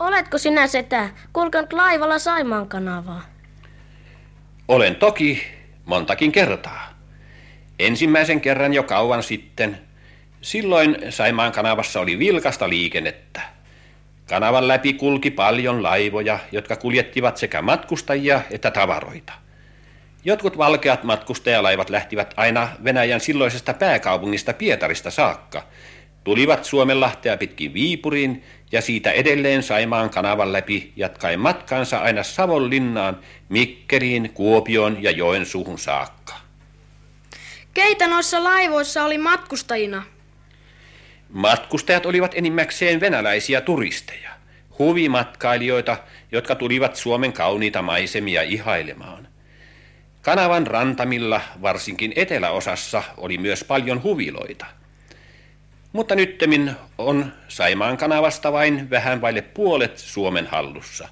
Oletko sinä setä kulkenut laivalla Saimaan kanavaa? Olen toki montakin kertaa. Ensimmäisen kerran jo kauan sitten. Silloin Saimaan kanavassa oli vilkasta liikennettä. Kanavan läpi kulki paljon laivoja, jotka kuljettivat sekä matkustajia että tavaroita. Jotkut valkeat matkustajalaivat lähtivät aina Venäjän silloisesta pääkaupungista Pietarista saakka, tulivat Suomenlahtea pitkin Viipuriin ja siitä edelleen Saimaan kanavan läpi jatkaen matkansa aina Savonlinnaan, Mikkeliin, Kuopioon ja Joensuuhun saakka. Keitä noissa laivoissa oli matkustajina? Matkustajat olivat enimmäkseen venäläisiä turisteja, huvimatkailijoita, jotka tulivat Suomen kauniita maisemia ihailemaan. Kanavan rantamilla, varsinkin eteläosassa, oli myös paljon huviloita. Mutta nyttemmin on Saimaan kanavasta vain vähän vaille puolet Suomen hallussa.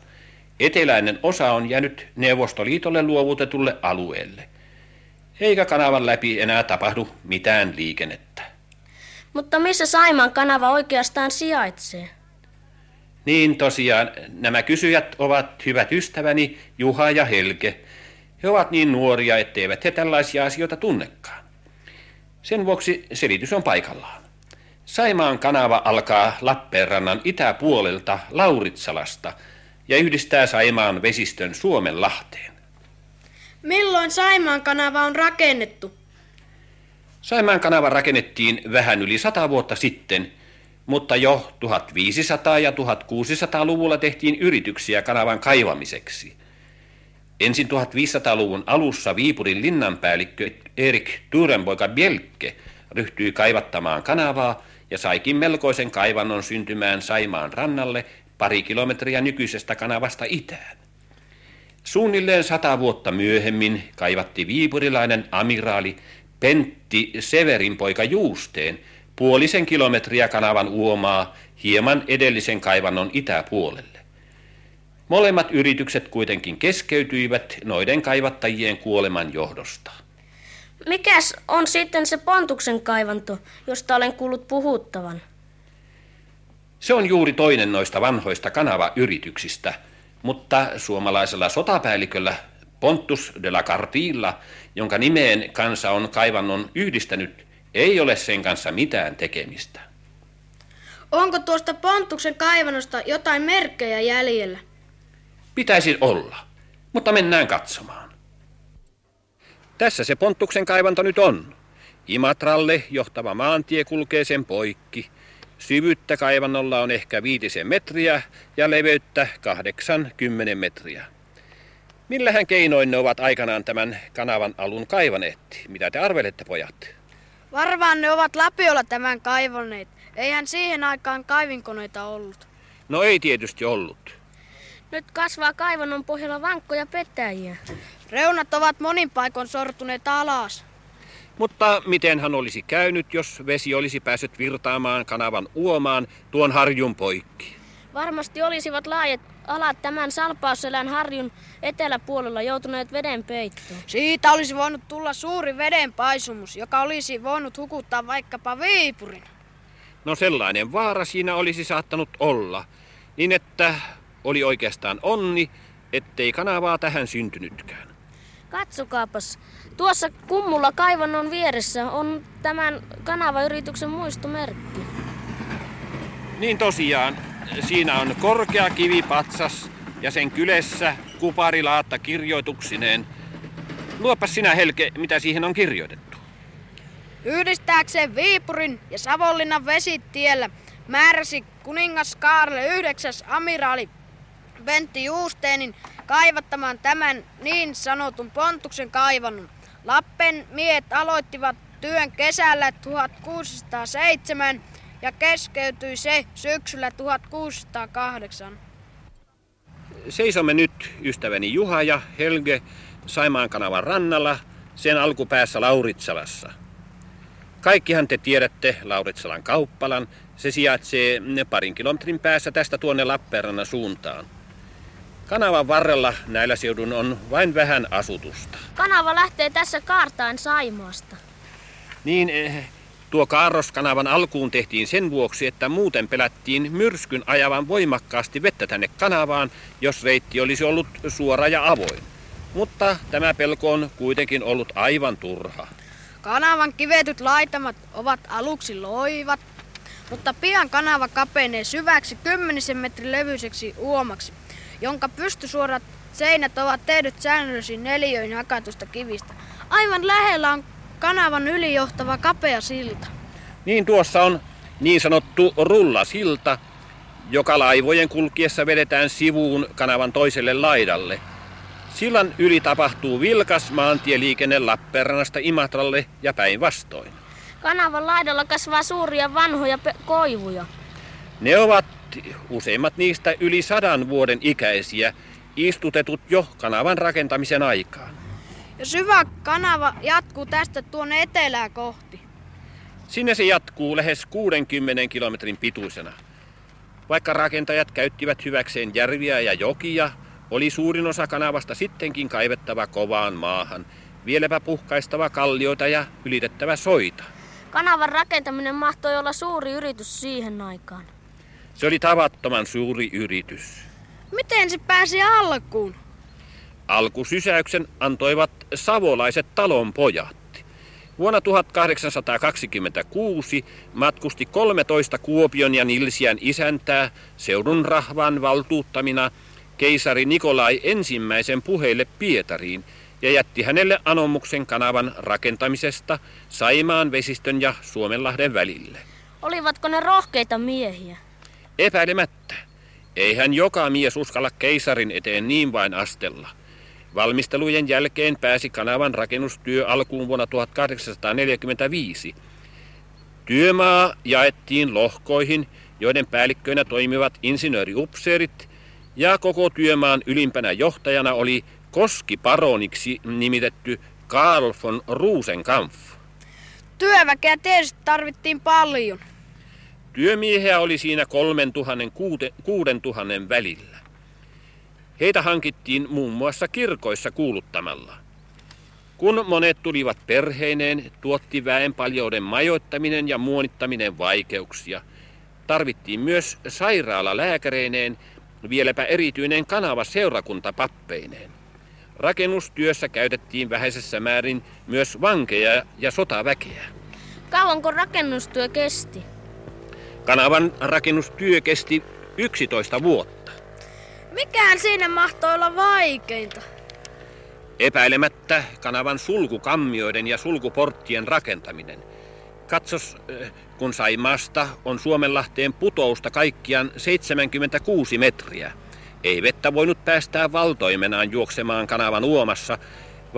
Eteläinen osa on jäänyt Neuvostoliitolle luovutetulle alueelle. Eikä kanavan läpi enää tapahdu mitään liikennettä. Mutta missä Saimaan kanava oikeastaan sijaitsee? Niin tosiaan, nämä kysyjät ovat hyvät ystäväni Juha ja Helke. He ovat niin nuoria, etteivät he tällaisia asioita tunnekaan. Sen vuoksi selitys on paikallaan. Saimaan kanava alkaa Lappeenrannan itäpuolelta Lauritsalasta ja yhdistää Saimaan vesistön Suomen lahteen. Milloin Saimaan kanava on rakennettu? Saimaan kanava rakennettiin vähän yli sata vuotta sitten, mutta jo 1500- ja 1600-luvulla tehtiin yrityksiä kanavan kaivamiseksi. Ensin 1500-luvun alussa Viipurin linnanpäällikkö Erik Turenpoika Bjelke ryhtyi kaivattamaan kanavaa ja saikin melkoisen kaivannon syntymään Saimaan rannalle pari kilometriä nykyisestä kanavasta itään. Suunnilleen sata vuotta myöhemmin kaivatti viipurilainen amiraali Pentti Severin poika Juusteen puolisen kilometriä kanavan uomaa hieman edellisen kaivannon itäpuolelle. Molemmat yritykset kuitenkin keskeytyivät noiden kaivattajien kuoleman johdosta. Mikäs on sitten se Pontuksen kaivanto, josta olen kuullut puhuttavan? Se on juuri toinen noista vanhoista kanavayrityksistä, mutta suomalaisella sotapäälliköllä Pontus de la Cartilla, jonka nimeen kansa on kaivannon yhdistänyt, ei ole sen kanssa mitään tekemistä. Onko tuosta Pontuksen kaivannosta jotain merkkejä jäljellä? Pitäisi olla, mutta mennään katsomaan. Tässä se Pontuksen kaivanto nyt on. Imatralle johtava maantie kulkee sen poikki. Syvyyttä kaivannolla on ehkä viitisen metriä ja leveyttä 80 metriä. Millähän keinoin ne ovat aikanaan tämän kanavan alun kaivaneet? Mitä te arvelette, pojat? Varmaan ne ovat lapiolla tämän kaivaneet. Eihän siihen aikaan kaivinkoneita ollut. No ei tietysti ollut. Nyt kasvaa kaivannon pohjalla vankkoja petäjiä. Reunat ovat monin paikoin sortuneet alas. Mutta miten hän olisi käynyt, jos vesi olisi päässyt virtaamaan kanavan uomaan tuon harjun poikki? Varmasti olisivat laajat alat tämän salpausselän harjun eteläpuolella joutuneet veden peittoon. Siitä olisi voinut tulla suuri vedenpaisumus, joka olisi voinut hukuttaa vaikkapa Viipurin. No sellainen vaara siinä olisi saattanut olla, niin että oli oikeastaan onni, ettei kanavaa tähän syntynytkään. Katsokaapas, tuossa kummulla kaivannon vieressä on tämän kanavayrityksen muistomerkki. Niin tosiaan, siinä on korkea kivipatsas ja sen kylessä kuparilaatta kirjoituksineen. Luopa sinä Helke, mitä siihen on kirjoitettu. Yhdistääkseen Viipurin ja Savonlinnan vesitiellä määräsi kuningas Kaarle 9. amiraali Pentti Juusteenin kaivattamaan tämän niin sanotun Pontuksen kaivannon. Lappen miehet aloittivat työn kesällä 1607 ja keskeytyi se syksyllä 1608. Seisomme nyt ystäväni Juha ja Helge Saimaan kanavan rannalla, sen alkupäässä Lauritsalassa. Kaikkihan te tiedätte Lauritsalan kauppalan. Se sijaitsee parin kilometrin päässä tästä tuonne Lappeenrannan suuntaan. Kanavan varrella näillä seudun on vain vähän asutusta. Kanava lähtee tässä kaartaan Saimaasta. Niin, eh, Tuo kaarroskanavan alkuun tehtiin sen vuoksi, että muuten pelättiin myrskyn ajavan voimakkaasti vettä tänne kanavaan, jos reitti olisi ollut suora ja avoin. Mutta tämä pelko on kuitenkin ollut aivan turha. Kanavan kivetyt laitamat ovat aluksi loivat, mutta pian kanava kapenee syväksi kymmenisen metrin levyiseksi uomaksi, jonka pystysuorat seinät ovat tehdyt säännöllisiin neliöihin hakatusta kivistä. Aivan lähellä on kanavan ylijohtava kapea silta. Niin tuossa on niin sanottu rullasilta, joka laivojen kulkiessa vedetään sivuun kanavan toiselle laidalle. Sillan yli tapahtuu vilkas maantieliikenne Lappeenrannasta Imatralle ja päinvastoin. Kanavan laidalla kasvaa suuria vanhoja koivuja. Ne ovat useimmat niistä yli sadan vuoden ikäisiä, istutetut jo kanavan rakentamisen aikaan. Ja syvä kanava jatkuu tästä tuonne etelää kohti. Sinne se jatkuu lähes 60 kilometrin pituisena. Vaikka rakentajat käyttivät hyväkseen järviä ja jokia, oli suurin osa kanavasta sittenkin kaivettava kovaan maahan, vieläpä puhkaistava kallioita ja ylitettävä soita. Kanavan rakentaminen mahtoi olla suuri yritys siihen aikaan. Se oli tavattoman suuri yritys. Miten se pääsi alkuun? Alkusysäyksen antoivat savolaiset talonpojat. Vuonna 1826 matkusti 13 Kuopion ja Nilsiän isäntää seudun rahvan valtuuttamina keisari Nikolai ensimmäisen puheille Pietariin ja jätti hänelle anomuksen kanavan rakentamisesta Saimaan vesistön ja Suomenlahden välille. Olivatko ne rohkeita miehiä? Epäilemättä. Eihän joka mies uskalla keisarin eteen niin vain astella. Valmistelujen jälkeen pääsi kanavan rakennustyö alkuun vuonna 1845. Työmaa jaettiin lohkoihin, joiden päällikköinä toimivat insinööriupseerit, ja koko työmaan ylimpänä johtajana oli koskiparoniksi nimitetty Karl von Rosenkampf. Työväkeä tietysti tarvittiin paljon. Työmiehiä oli siinä 3000-6000 välillä. Heitä hankittiin muun muassa kirkoissa kuuluttamalla. Kun monet tulivat perheineen, tuotti väen paljouden majoittaminen ja muonittaminen vaikeuksia. Tarvittiin myös sairaala lääkäreineen, vieläpä erityinen kanava seurakunta pappeineen. Rakennustyössä käytettiin vähäisessä määrin myös vankeja ja sotaväkeä. Kauanko rakennustyö kesti? Kanavan rakennustyö kesti 11 vuotta. Mikään siinä mahtoi olla vaikeinta? Epäilemättä kanavan sulkukammioiden ja sulkuporttien rakentaminen. Katsos, eh, kun Saimaasta on Suomenlahteen putousta kaikkiaan 76 metriä. Ei vettä voinut päästää valtoimenaan juoksemaan kanavan uomassa,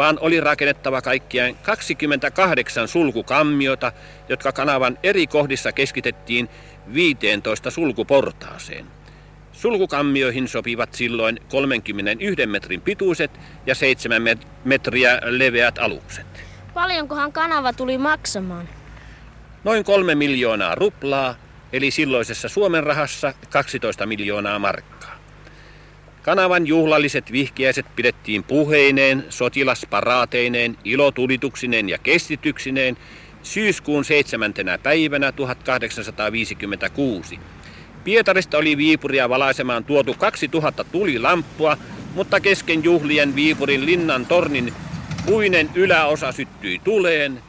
vaan oli rakennettava kaikkiaan 28 sulkukammiota, jotka kanavan eri kohdissa keskitettiin 15 sulkuportaaseen. Sulkukammioihin sopivat silloin 31 metrin pituiset ja 7 metriä leveät alukset. Paljonkohan kanava tuli maksamaan? Noin kolme miljoonaa ruplaa, eli silloisessa Suomen rahassa 12 miljoonaa markkaa. Kanavan juhlalliset vihkiäiset pidettiin puheineen, sotilasparaateineen, ilotulituksineen ja kestityksineen syyskuun seitsemäntenä päivänä 1856. Pietarista oli Viipuria valaisemaan tuotu 2000 tulilamppua, mutta kesken juhlien Viipurin linnan tornin puinen yläosa syttyi tuleen.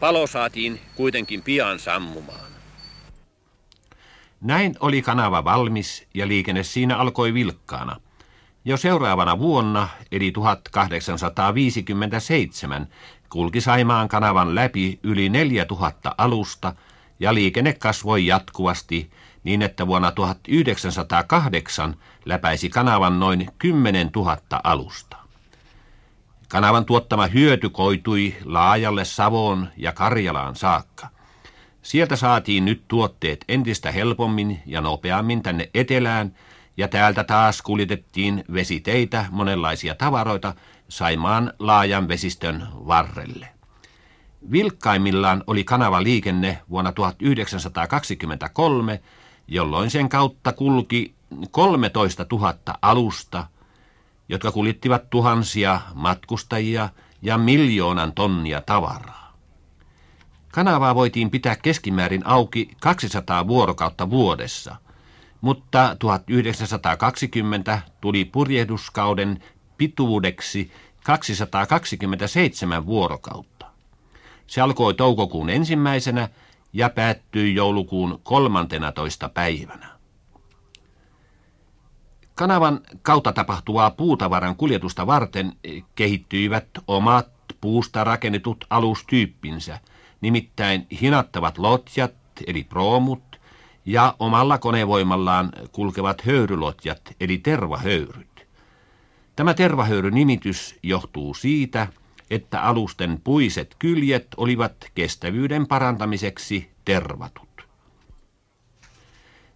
Palo saatiin kuitenkin pian sammumaan. Näin oli kanava valmis ja liikenne siinä alkoi vilkkaana. Jo seuraavana vuonna, eli 1857, kulki Saimaan kanavan läpi yli 4000 alusta ja liikenne kasvoi jatkuvasti niin, että vuonna 1908 läpäisi kanavan noin 10 000 alusta. Kanavan tuottama hyöty koitui laajalle Savoon ja Karjalaan saakka. Sieltä saatiin nyt tuotteet entistä helpommin ja nopeammin tänne etelään, ja täältä taas kuljetettiin vesiteitä monenlaisia tavaroita Saimaan laajan vesistön varrelle. Vilkkaimmillaan oli kanava liikenne vuonna 1923, jolloin sen kautta kulki 13 000 alusta, jotka kuljettivat tuhansia matkustajia ja miljoonan tonnia tavaraa. Kanavaa voitiin pitää keskimäärin auki 200 vuorokautta vuodessa, mutta 1920 tuli purjehduskauden pituudeksi 227 vuorokautta. Se alkoi toukokuun ensimmäisenä ja päättyi joulukuun 13. päivänä. Kanavan kautta tapahtuvaa puutavaran kuljetusta varten kehittyivät omat puusta rakennetut alustyyppinsä, nimittäin hinattavat lotjat eli proomut ja omalla konevoimallaan kulkevat höyrylotjat eli tervahöyryt. Tämä tervahöyry-nimitys johtuu siitä, että alusten puiset kyljet olivat kestävyyden parantamiseksi tervatut.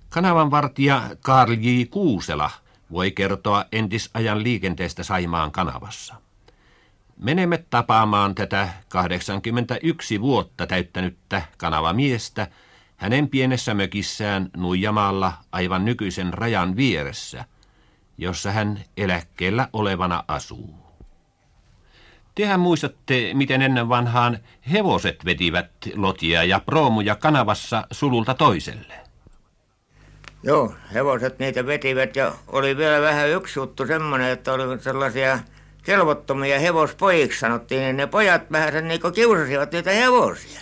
Kanavan vartija Karl J. Kuusela voi kertoa entisajan liikenteestä Saimaan kanavassa. Menemme tapaamaan tätä 81 vuotta täyttänyttä kanavamiestä hänen pienessä mökissään Nuijamaalla aivan nykyisen rajan vieressä, jossa hän eläkkeellä olevana asuu. Tehän muistatte, miten ennen vanhaan hevoset vetivät lotia ja proomuja kanavassa sululta toiselle. Joo, hevoset niitä vetivät ja oli vielä vähän yksi juttu semmoinen, että oli sellaisia kelvottomia hevospojiksi sanottiin, niin ne pojat vähän sen niin kiusasivat niitä hevosia.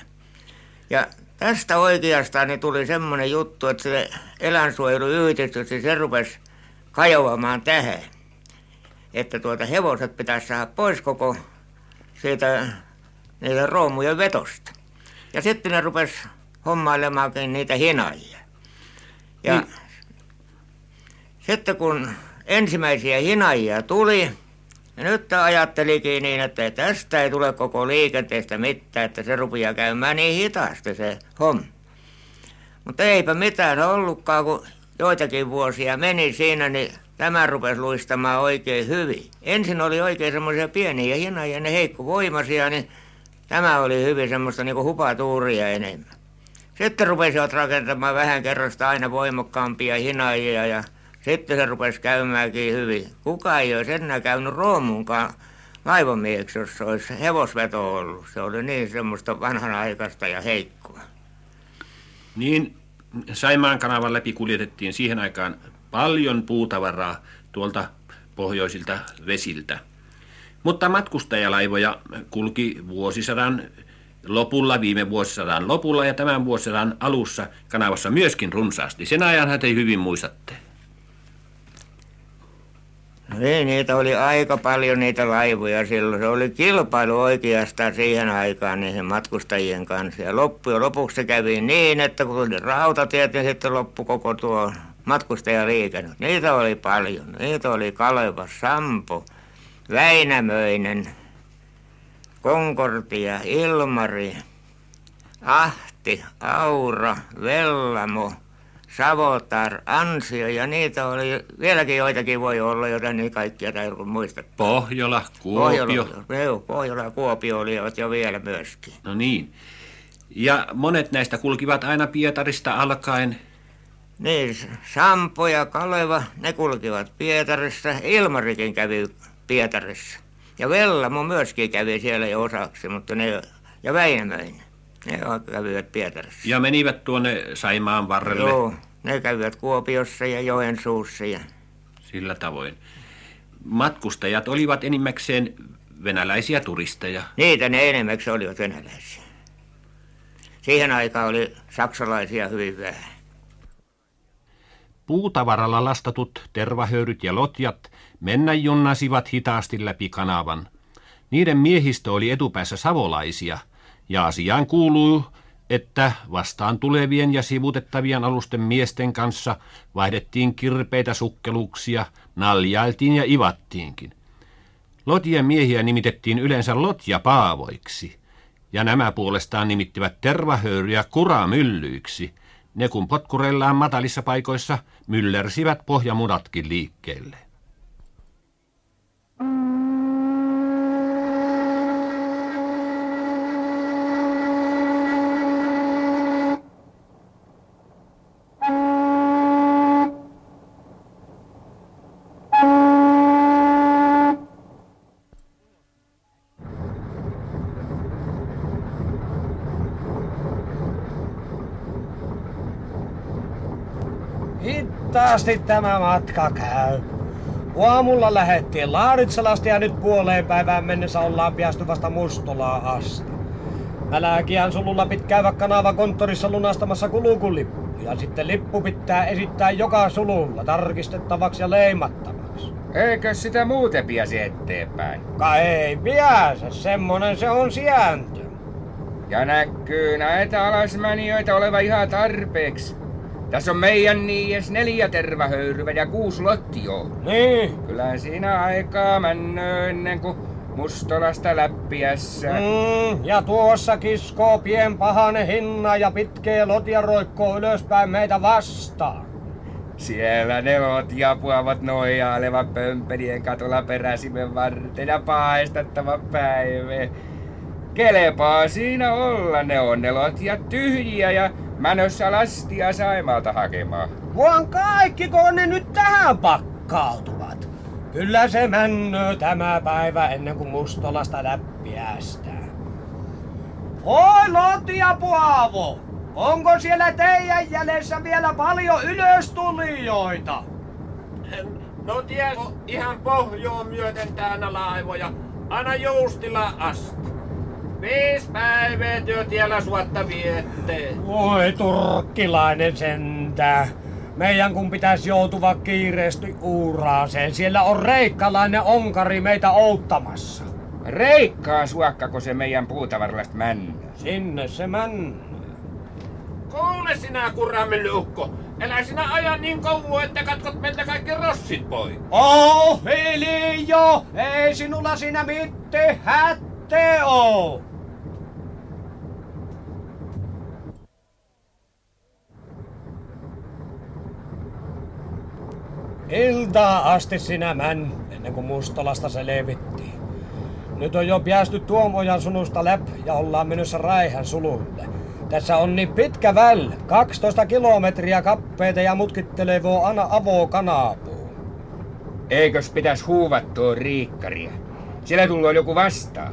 Ja tästä oikeastaan niin tuli semmoinen juttu, että se eläinsuojeluyhdistys, niin se rupesi kajoamaan tähän. Että tuota hevoset pitäisi saada pois koko siitä niitä roomujen vetosta. Ja sitten ne rupesi hommailemaankin niitä hinajia. Ja niin. sitten kun ensimmäisiä hinajia tuli, ja nyt ajattelikin niin, että tästä ei tule koko liikenteestä mitään, että se rupeaa käymään niin hitaasti se homma. Mutta eipä mitään ollutkaan, kun joitakin vuosia meni siinä, niin tämä rupesi luistamaan oikein hyvin. Ensin oli oikein semmoisia pieniä hinajia, ne heikkovoimaisia, niin tämä oli hyvin semmoista niin hupatuuria enemmän. Sitten rupesivat rakentamaan vähän kerrasta aina voimakkaampia hinajia ja sitten se rupesi käymäänkin hyvin. Kuka ei olisi enää käynyt Roomunkaan laivamieheksi, jos olisi hevosveto ollut. Se oli niin semmoista vanhanaikaista ja heikkoa. Niin, Saimaan kanavan läpi kuljetettiin siihen aikaan paljon puutavaraa tuolta pohjoisilta vesiltä. Mutta matkustajalaivoja kulki vuosisadan lopulla, viime vuosisadan lopulla ja tämän vuosisadan alussa kanavassa myöskin runsaasti. Sen ajan te hyvin muistatte. Niin, niitä oli aika paljon niitä laivoja silloin. Se oli kilpailu oikeastaan siihen aikaan niiden matkustajien kanssa. Ja loppujen lopuksi se kävi niin, että kun tuli rautatiet, niin sitten loppu koko tuo matkustajaliikenne. Niitä oli paljon. Niitä oli Kaleva, Sampo, Väinämöinen, Konkortia, Ilmari, Ahti, Aura, Vellamo – Savotar, Ansio ja niitä oli, vieläkin joitakin voi olla, joita niin kaikkia ei muista. Pohjola, Kuopio. Pohjola, joo, Pohjola ja Kuopio olivat jo vielä myöskin. No niin. Ja monet näistä kulkivat aina Pietarista alkaen. Niin, Sampo ja Kaleva, ne kulkivat Pietarissa. Ilmarikin kävi Pietarissa. Ja Vellamo myöskin kävi siellä jo osaksi, mutta ne, ja Väinämöinen. Ne kävivät Pietarissa. Ja menivät tuonne Saimaan varrelle. Joo, ne kävivät Kuopiossa ja Joensuussa. Ja... Sillä tavoin. Matkustajat olivat enimmäkseen venäläisiä turisteja. Niitä ne enimmäkseen olivat venäläisiä. Siihen aikaan oli saksalaisia hyvin vähän. Puutavaralla lastatut tervahöyryt ja lotjat mennä junnasivat hitaasti läpi kanavan. Niiden miehistö oli etupäässä savolaisia – ja asiaan kuuluu, että vastaan tulevien ja sivutettavien alusten miesten kanssa vaihdettiin kirpeitä sukkeluksia, naljailtiin ja ivattiinkin. Lotien miehiä nimitettiin yleensä lotjapaavoiksi, ja nämä puolestaan nimittivät tervahöyryjä kuramyllyiksi, ne kun potkureillaan matalissa paikoissa myllersivät pohjamudatkin liikkeelle. Hitaasti tämä matka käy. Aamulla lähettiin Laaritsalasta ja nyt puoleen päivään mennessä ollaan piastu vasta Mustolaan asti. Mälääkiän sululla pitää käydä kanava konttorissa lunastamassa kulukulippu. Ja sitten lippu pitää esittää joka sululla tarkistettavaksi ja leimattavaksi. Eikö sitä muuten piäsi eteenpäin? Ka ei piäse, semmonen se on sääntö. Ja näkyy näitä alasmänioita oleva ihan tarpeeksi. Tässä on meidän niies neljä tervahöyryvä ja kuusi lottio. Niin. Kyllä siinä aikaa männö ennen kuin Mustolasta läppiässä. Mm, ja tuossa kiskoo pien pahane hinna ja pitkeä lotia roikkoo ylöspäin meitä vastaan. Siellä ne lotia puavat nojailevan pömpelien katolla peräsimen varten ja paistattava päivä. Kelepaa siinä olla, ne on ne lotiat tyhjiä ja mänössä lastia Saimalta hakemaan. Vaan kaikki, kun ne nyt tähän pakkautuvat. Kyllä se männöö tämä päivä ennen kuin Mustolasta läppiästää. Oi Lotia Puavo! Onko siellä teidän jäljessä vielä paljon ylöstulijoita? No ties, ihan pohjoon myöten täynnä laivoja, aina Joustila asti. Viisi päivää työtiellä suotta viette. Oi turkkilainen sentää. Meidän kun pitäisi joutua kiireesti uuraaseen. Siellä on reikkalainen onkari meitä outtamassa. Reikkaa suokkako se meidän puutavaralasta männä? Sinne se män. Kuule sinä kurrammelukko. Älä sinä aja niin kauan, että katkot meiltä kaikki rossit pois. Oh, hiljaa! Ei sinulla siinä mitään hätte oo. Iltaa asti sinä män, ennen kuin Mustolasta se levittiin. Nyt on jo päästy Tuomojan sunusta läp ja ollaan menossa Raihan sululle. Tässä on niin pitkä väl, 12 kilometriä kappeita ja mutkittelevoo aina avoo kanapuun. Eikös pitäis huuvattua riikkaria? Siellä tullut joku vastaan.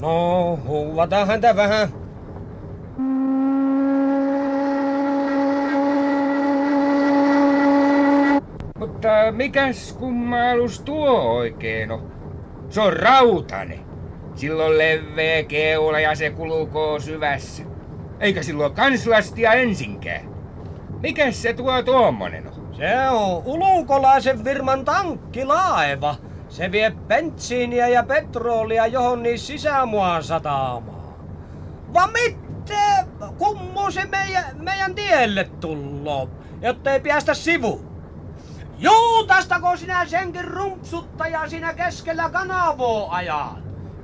No, huuvataan häntä vähän. Mutta mikäs kummallus tuo oikein on? Se on rautane. Silloin leveä keula ja se kulukoo syvässä. Eikä silloin kanslastia ensinkään. Mikäs se tuo tuommonen on? Se on ulukolaisen firman tankkilaiva. Se vie bensiiniä ja petrolia johon niin sisämuaan sataamaan. Va mitte kummu se meidän, meidän tielle tulloo, jotta ei päästä sivuun? Juutastako sinä senkin rumpsuttaja siinä keskellä kanavoa ajat?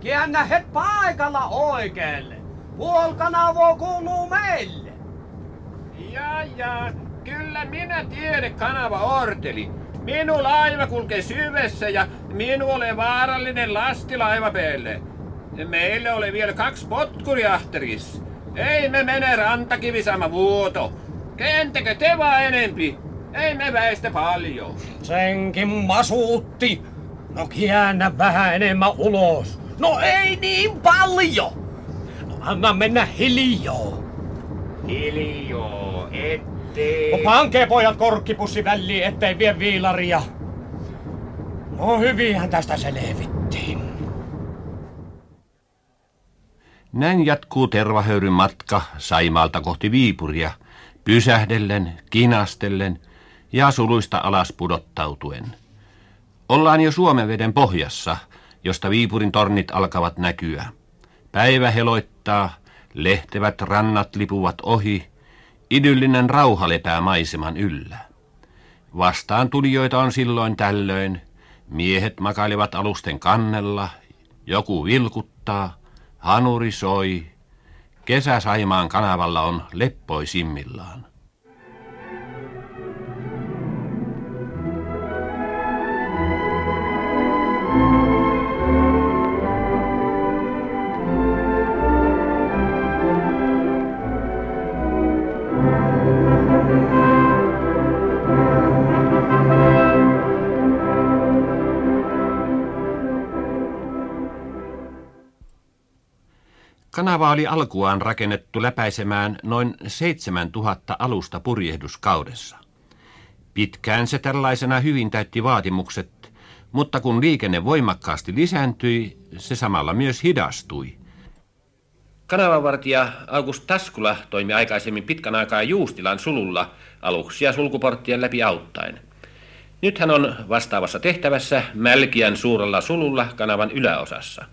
Käännä het paikalla oikealle. Puol kanavoa kuuluu meille. Ja, ja, kyllä minä tiedän kanava Orteli. Minun laiva kulkee syvessä ja minu ole vaarallinen lastilaiva päälle. Meille oli vielä kaksi potkuriahterissa. Ei me mene rantakivisama vuoto. Kentekö te vaan enempi? Ei me väistä paljon. Senkin masuutti. No käännä vähän enemmän ulos. No ei niin paljon. No anna mennä hiljaa. Hiljoo, ettei. No pankee pojat korkkipussi väliin, ettei vie viilaria. No hyvinhän tästä selvittiin. Näin jatkuu tervahöyryn matka Saimaalta kohti Viipuria, pysähdellen, kinastellen ja suluista alas pudottautuen. Ollaan jo Suomenveden pohjassa, josta Viipurin tornit alkavat näkyä. Päivä heloittaa, lehtevät rannat lipuvat ohi, idyllinen rauha lepää maiseman yllä. Vastaan tulijoita on silloin tällöin, miehet makailevat alusten kannella, joku vilkuttaa, hanuri soi, kesä Saimaan kanavalla on leppoisimmillaan. Kanava oli alkuaan rakennettu läpäisemään noin 7000 alusta purjehduskaudessa. Pitkään se tällaisena hyvin täytti vaatimukset, mutta kun liikenne voimakkaasti lisääntyi, se samalla myös hidastui. Kanavavartija August Taskula toimi aikaisemmin pitkän aikaa Juustilan sululla aluksia sulkuporttien läpi auttaen. Nyt hän on vastaavassa tehtävässä Mälkiän suurella sululla kanavan yläosassa.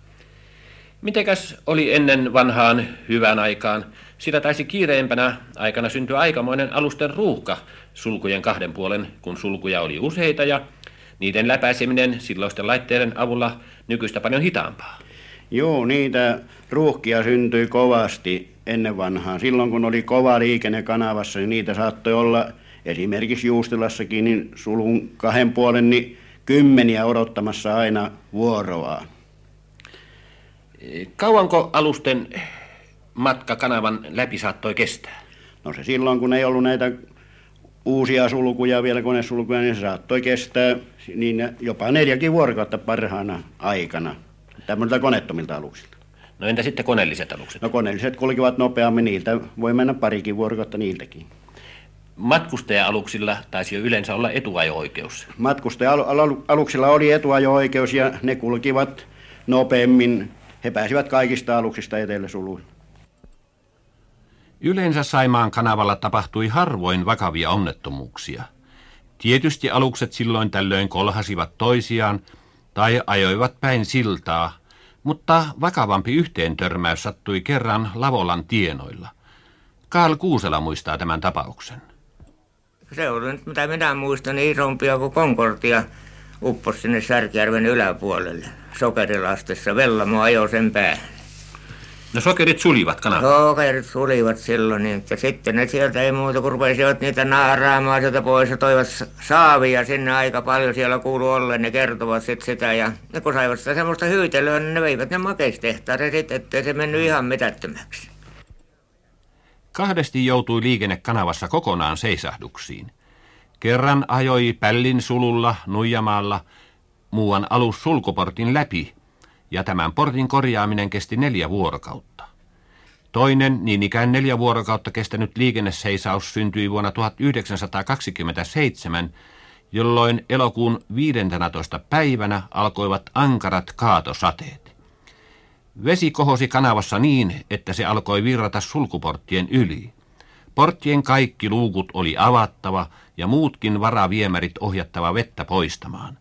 Mitekäs oli ennen vanhaan hyvän aikaan? Sitä taisi kiireempänä aikana syntyä aikamoinen alusten ruuhka sulkujen kahden puolen, kun sulkuja oli useita ja niiden läpäiseminen silloisten laitteiden avulla nykyistä paljon hitaampaa. Joo, niitä ruuhkia syntyi kovasti ennen vanhaan. Silloin kun oli kova liikenne kanavassa, niin niitä saattoi olla esimerkiksi Juustilassakin niin sulun kahden puolen niin kymmeniä odottamassa aina vuoroa. Kauanko alusten matka kanavan läpi saattoi kestää? No se silloin, kun ei ollut näitä uusia sulkuja, vielä konesulkuja, niin se saattoi kestää niin jopa neljäkin vuorokautta parhaana aikana tämmöiltä konettomilta aluksilta. No entä sitten koneelliset alukset? No koneelliset kulkivat nopeammin, niiltä voi mennä parikin vuorokautta niiltäkin. Matkustaja-aluksilla taisi jo yleensä olla etuajo-oikeus. Matkustaja-aluksilla oli etuajo-oikeus ja ne kulkivat nopeammin. He pääsivät kaikista aluksista etelä suluun. Yleensä Saimaan kanavalla tapahtui harvoin vakavia onnettomuuksia. Tietysti alukset silloin tällöin kolhasivat toisiaan tai ajoivat päin siltaa, mutta vakavampi yhteentörmäys sattui kerran Lavolan tienoilla. Kaal Kuusela muistaa tämän tapauksen. Se oli nyt, mitä minä muistan, niin isompia kuin Konkordia upposi sinne Särkijärven yläpuolelle. Sokerilastessa Vellamo ajoi sen päälle. No sokerit sulivat kanavan? Sokerit sulivat silloin, niin että sitten ne sieltä ei muuta kuin rupesivat niitä naaraamaan sieltä pois ja toivat saavia sinne aika paljon siellä kuulu ollen. Ne kertovat sitten sitä ja ne kun saivat sitä semmoista hyytelyä, niin ne veivät ne makeistehtaaseen sitten, ettei se mennyt ihan mitättömäksi. Kahdesti joutui liikenne kanavassa kokonaan seisahduksiin. Kerran ajoi Pällin sululla Nuijamaalla muuan alus sulkuportin läpi, ja tämän portin korjaaminen kesti neljä vuorokautta. Toinen, niin ikään neljä vuorokautta kestänyt liikenneseisaus syntyi vuonna 1927, jolloin elokuun 15. päivänä alkoivat ankarat kaatosateet. Vesi kohosi kanavassa niin, että se alkoi virrata sulkuporttien yli. Porttien kaikki luukut oli avattava ja muutkin varaviemärit ohjattava vettä poistamaan.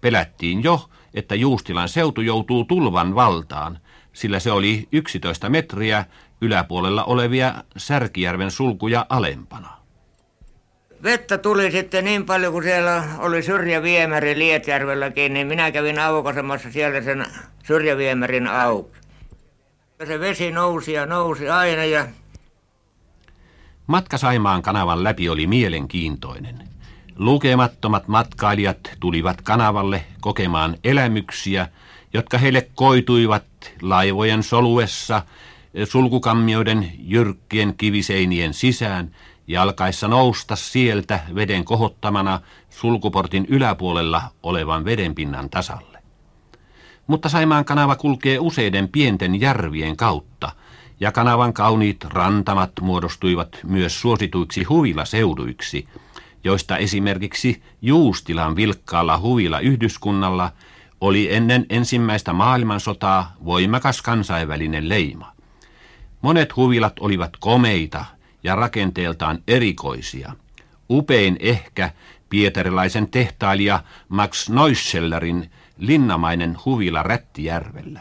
Pelättiin jo, että Juustilan seutu joutuu tulvan valtaan, sillä se oli 11 metriä yläpuolella olevia Särkijärven sulkuja alempana. Vettä tuli sitten niin paljon, kun siellä oli syrjäviemäri Lietjärvelläkin, niin minä kävin aukaisemassa siellä sen syrjäviemärin auki. Se vesi nousi ja nousi aina ja... Matka Saimaan kanavan läpi oli mielenkiintoinen. Lukemattomat matkailijat tulivat kanavalle kokemaan elämyksiä, jotka heille koituivat laivojen soluessa, sulkukammioiden jyrkkien kiviseinien sisään ja alkaessa nousta sieltä veden kohottamana sulkuportin yläpuolella olevan vedenpinnan tasalle. Mutta Saimaan kanava kulkee useiden pienten järvien kautta, ja kanavan kauniit rantamat muodostuivat myös suosituiksi huvilaseuduiksi – joista esimerkiksi Juustilan vilkkaalla huvilla yhdyskunnalla oli ennen ensimmäistä maailmansotaa voimakas kansainvälinen leima. Monet huvilat olivat komeita ja rakenteeltaan erikoisia. Upein ehkä pietarilaisen tehtailija Max Neussellerin linnamainen huvila Rättijärvellä.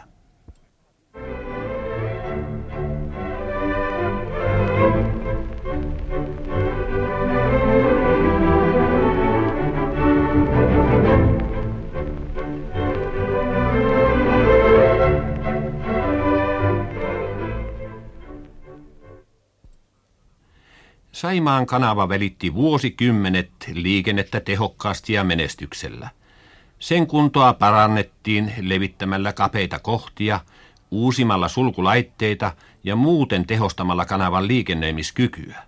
Saimaan kanava välitti vuosikymmenet liikennettä tehokkaasti ja menestyksellä. Sen kuntoa parannettiin levittämällä kapeita kohtia, uusimalla sulkulaitteita ja muuten tehostamalla kanavan liikennöimiskykyä.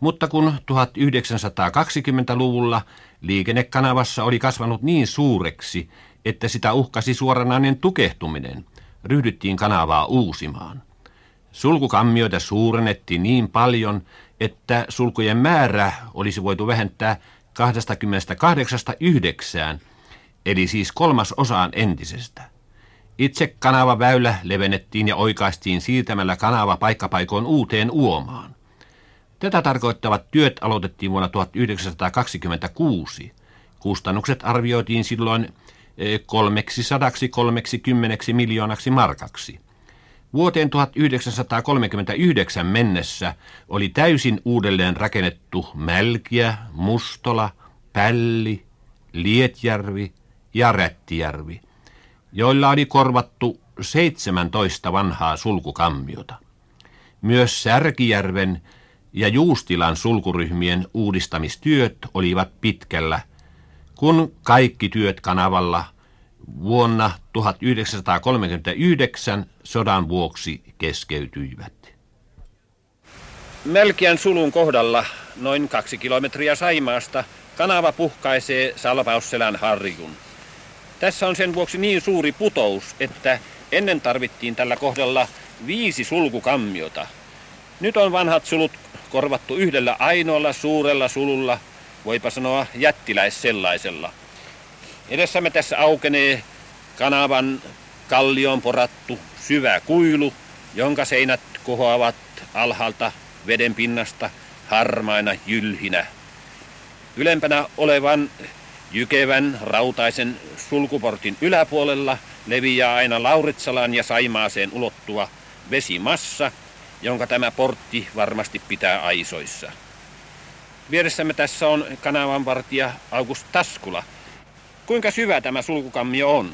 Mutta kun 1920-luvulla liikennekanavassa oli kasvanut niin suureksi, että sitä uhkasi suoranainen tukehtuminen, ryhdyttiin kanavaa uusimaan. Sulkukammioita suurennettiin niin paljon, että sulkujen määrä olisi voitu vähentää 28 eli siis kolmas osaan entisestä. Itse kanavaväylä levennettiin ja oikaistiin siirtämällä kanava paikkapaikoon uuteen uomaan. Tätä tarkoittavat työt aloitettiin vuonna 1926. Kustannukset arvioitiin silloin 330 eh, miljoonaksi markaksi. Vuoteen 1939 mennessä oli täysin uudelleen rakennettu Mälkiä, Mustola, Pälli, Lietjärvi ja Rättijärvi, joilla oli korvattu 17 vanhaa sulkukammiota. Myös Särkijärven ja Juustilan sulkuryhmien uudistamistyöt olivat pitkällä, kun kaikki työt kanavalla vuonna 1939 sodan vuoksi keskeytyivät. Melkeän sulun kohdalla, noin kaksi kilometriä Saimaasta, kanava puhkaisee Salpausselän harjun. Tässä on sen vuoksi niin suuri putous, että ennen tarvittiin tällä kohdalla viisi sulkukammiota. Nyt on vanhat sulut korvattu yhdellä ainoalla suurella sululla, voipa sanoa jättiläis sellaisella. Edessämme tässä aukenee kanavan kallion porattu syvä kuilu, jonka seinät kohoavat alhaalta veden pinnasta harmaina jylhinä. Ylempänä olevan jykevän rautaisen sulkuportin yläpuolella leviää aina Lauritsalan ja Saimaaseen ulottuva vesimassa, jonka tämä portti varmasti pitää aisoissa. Vieressämme tässä on kanavanvartija August Taskula. Kuinka syvä tämä sulkukammio on?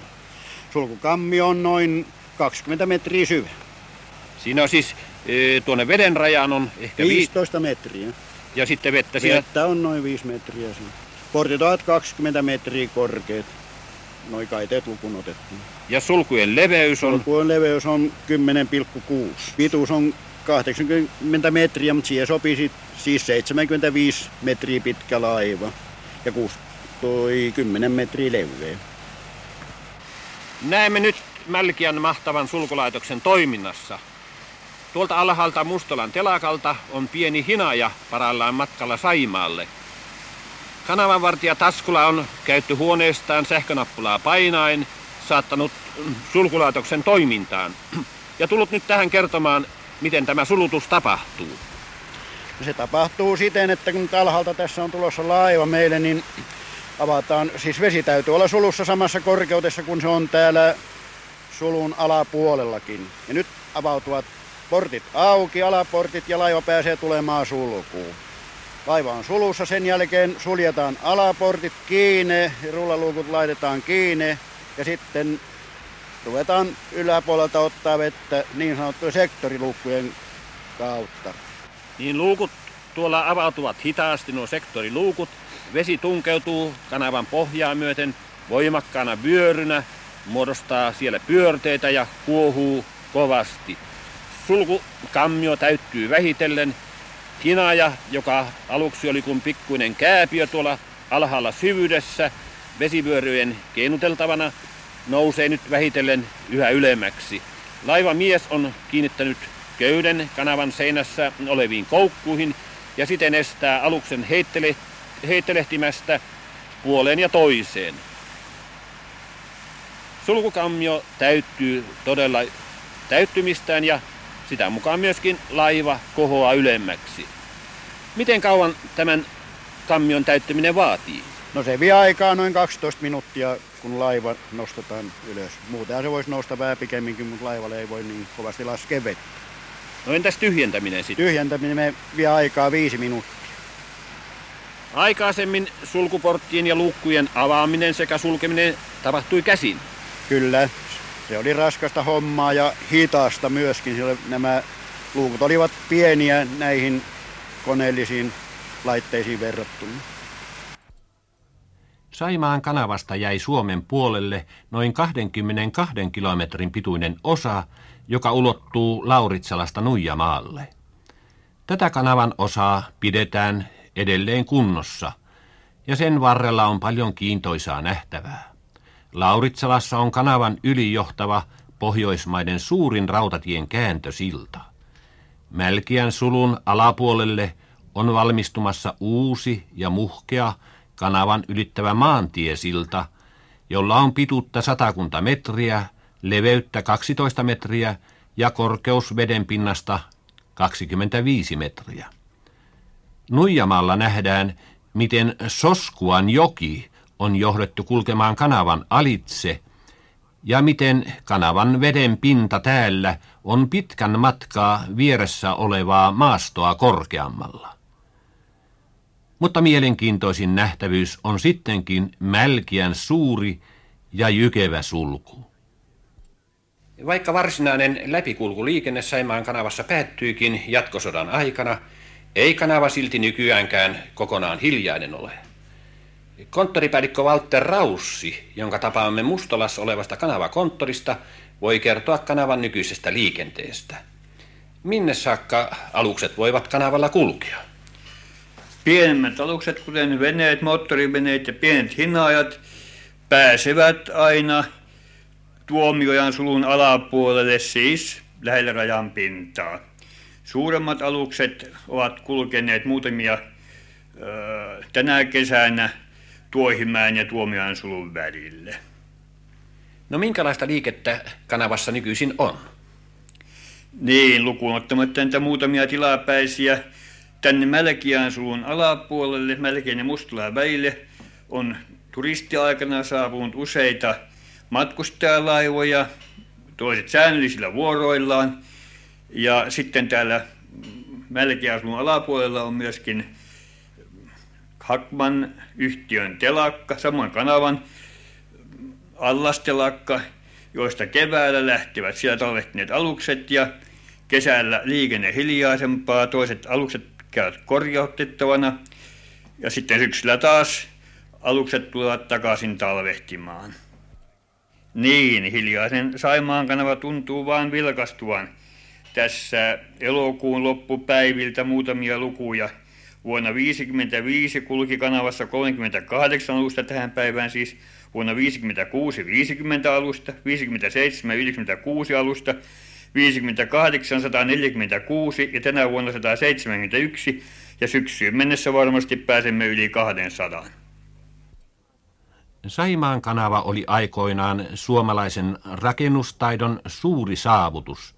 Sulkukammio on noin 20 metriä syvä. Siinä on siis e, tuonne veden rajaan on ehkä 15 metriä. Ja sitten vettä siinä? Vettä on noin 5 metriä siinä. Portit ovat 20 metriä korkeat. Noin kaiteet lukun otettiin. Ja sulkujen leveys on? Sulkujen leveys on 10,6. Pituus on 80 metriä, mutta siihen sopii sit, siis 75 metriä pitkä laiva ja 6, toi 10 metriä leveä. Näemme nyt Mälkiän mahtavan sulkulaitoksen toiminnassa. Tuolta alhaalta Mustolan telakalta on pieni hinaja parallaan matkalla Saimaalle. Kanavanvartija Taskula on käytty huoneestaan sähkönappulaa painain, saattanut sulkulaitoksen toimintaan ja tullut nyt tähän kertomaan, miten tämä sulutus tapahtuu. Se tapahtuu siten, että kun alhaalta tässä on tulossa laiva meille, niin avataan, siis vesi täytyy olla sulussa samassa korkeudessa kuin se on täällä sulun alapuolellakin. Ja nyt avautuvat portit auki, alaportit ja laiva pääsee tulemaan sulkuun. Laiva on sulussa, sen jälkeen suljetaan alaportit kiinni, rullaluukut laitetaan kiinni ja sitten ruvetaan yläpuolelta ottaa vettä niin sanottujen sektoriluukkujen kautta. Niin luukut tuolla avautuvat hitaasti, nuo sektoriluukut. Vesi tunkeutuu kanavan pohjaa myöten voimakkaana vyörynä, muodostaa siellä pyörteitä ja kuohuu kovasti. Sulkukammio täyttyy vähitellen. Hinaja, joka aluksi oli kuin pikkuinen kääpiö tuolla alhaalla syvyydessä, vesivyöryjen keinuteltavana, nousee nyt vähitellen yhä ylemmäksi. Laivamies on kiinnittänyt köyden kanavan seinässä oleviin koukkuihin ja siten estää aluksen heittele, heittelehtimästä puoleen ja toiseen. Sulkukammio täyttyy todella täyttymistään ja sitä mukaan myöskin laiva kohoaa ylemmäksi. Miten kauan tämän kammion täyttyminen vaatii? No se vie aikaa noin 12 minuuttia, kun laiva nostetaan ylös. Muuten se voisi nousta vähän pikemminkin, mutta laivalle ei voi niin kovasti laskea vettä. No entäs tyhjentäminen sitten? Tyhjentäminen vie aikaa viisi minuuttia. Aikaisemmin sulkuporttien ja luukkujen avaaminen sekä sulkeminen tapahtui käsin. Kyllä, se oli raskasta hommaa ja hitaasta myöskin. Sillä nämä luukut olivat pieniä näihin koneellisiin laitteisiin verrattuna. Saimaan kanavasta jäi Suomen puolelle noin 22 kilometrin pituinen osa, joka ulottuu Lauritsalasta Nuijamaalle. Tätä kanavan osaa pidetään edelleen kunnossa, ja sen varrella on paljon kiintoisaa nähtävää. Lauritsalassa on kanavan ylijohtava Pohjoismaiden suurin rautatien kääntösilta. Mälkiän sulun alapuolelle on valmistumassa uusi ja muhkea kanavan ylittävä maantiesilta, jolla on pituutta satakunta metriä, leveyttä 12 metriä ja korkeus vedenpinnasta 25 metriä. Nuijamalla nähdään, miten Soskuan joki on johdettu kulkemaan kanavan alitse ja miten kanavan veden pinta täällä on pitkän matkaa vieressä olevaa maastoa korkeammalla. Mutta mielenkiintoisin nähtävyys on sittenkin Mälkiän suuri ja jykevä sulku. Vaikka varsinainen läpikulkuliikenne Saimaan kanavassa päättyykin jatkosodan aikana, ei kanava silti nykyäänkään kokonaan hiljainen ole. Konttoripäällikkö Walter Raussi, jonka tapaamme Mustolassa olevasta kanavakonttorista, voi kertoa kanavan nykyisestä liikenteestä. Minne saakka alukset voivat kanavalla kulkea? Pienemmät alukset, kuten veneet, moottoriveneet ja pienet hinaajat, pääsevät aina tuomiojan sulun alapuolelle, siis lähellä rajan pintaa. Suuremmat alukset ovat kulkeneet muutamia tänä kesänä Tuohimäen ja Tuomiojan sulun välille. No minkälaista liikettä kanavassa nykyisin on? Niin, lukuun ottamatta niitä muutamia tilapäisiä tänne Mälkiään sulun alapuolelle, Mälkien ja Mustalaan välille, on turistiaikana saapunut useita matkustajalaivoja, toiset säännöllisillä vuoroillaan. Ja sitten täällä Mälkiasun alapuolella on myöskin Hakman yhtiön telakka, samoin kanavan allastelakka, joista keväällä lähtevät siellä talvehtineet alukset ja kesällä liikenne hiljaisempaa, toiset alukset käyvät korjautettavana ja sitten syksyllä taas alukset tulevat takaisin talvehtimaan. Niin, hiljaisen Saimaan kanava tuntuu vain vilkastuvan. Tässä elokuun loppupäiviltä muutamia lukuja. Vuonna 1955 kulki kanavassa 38 alusta tähän päivään siis. Vuonna 56 50 alusta, 57 56 alusta, 58 146 ja tänä vuonna 171 ja syksyyn mennessä varmasti pääsemme yli 200. Saimaan kanava oli aikoinaan suomalaisen rakennustaidon suuri saavutus,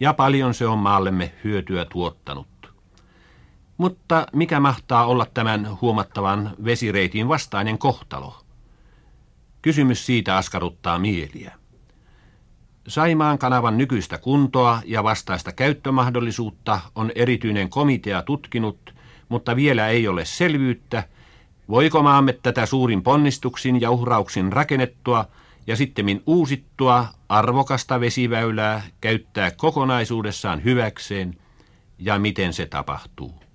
ja paljon se on maallemme hyötyä tuottanut. Mutta mikä mahtaa olla tämän huomattavan vesireitin vastainen kohtalo? Kysymys siitä askarruttaa mieliä. Saimaan kanavan nykyistä kuntoa ja vastaista käyttömahdollisuutta on erityinen komitea tutkinut, mutta vielä ei ole selvyyttä, Voiko maamme tätä suurin ponnistuksin ja uhrauksin rakennettua ja sittemmin uusittua arvokasta vesiväylää käyttää kokonaisuudessaan hyväkseen ja miten se tapahtuu?